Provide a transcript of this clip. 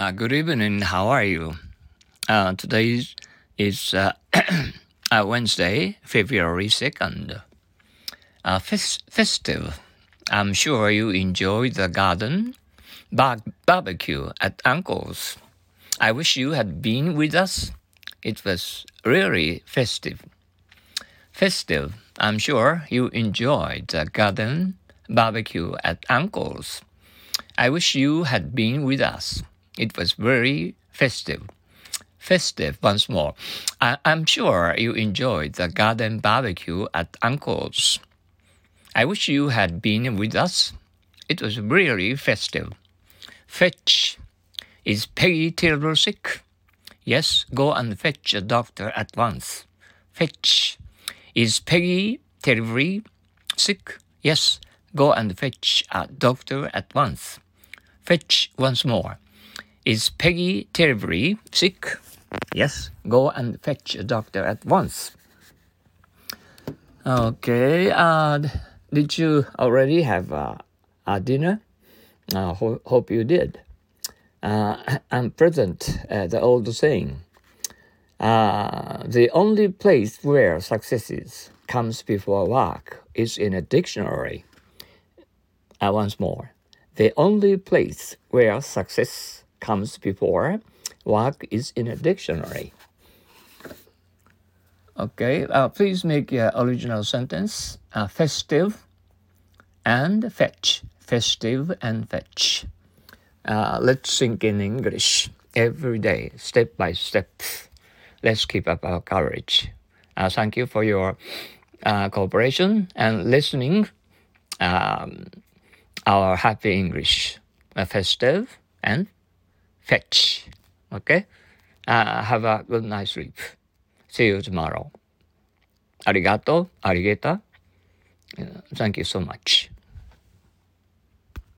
Uh, good evening. How are you? Uh, today is uh, uh, Wednesday, February 2nd. Uh, fes- festive. I'm sure you enjoyed the garden bar- barbecue at Uncle's. I wish you had been with us. It was really festive. Festive. I'm sure you enjoyed the garden barbecue at Uncle's. I wish you had been with us. It was very festive. Festive once more. I, am sure you enjoyed the garden barbecue at Uncle's. I wish you had been with us. It was really festive. Fetch. Is Peggy terribly sick? Yes, go and fetch a doctor at once. Fetch. Is Peggy terribly sick? Yes, go and fetch a doctor at once. Fetch once more. Is Peggy terribly sick? Yes, go and fetch a doctor at once. Okay, uh, did you already have a dinner? I ho- hope you did. Uh, I'm present, uh, the old saying. Uh, the only place where success comes before work is in a dictionary. Uh, once more, the only place where success comes before work is in a dictionary. Okay, uh, please make your original sentence uh, festive and fetch. Festive and fetch. Uh, let's think in English every day, step by step. Let's keep up our courage. Uh, thank you for your uh, cooperation and listening. Um, our happy English, uh, festive and fetch. Okay? Uh, have a good night sleep. See you tomorrow. Arigato, arigeta. Uh, thank you so much.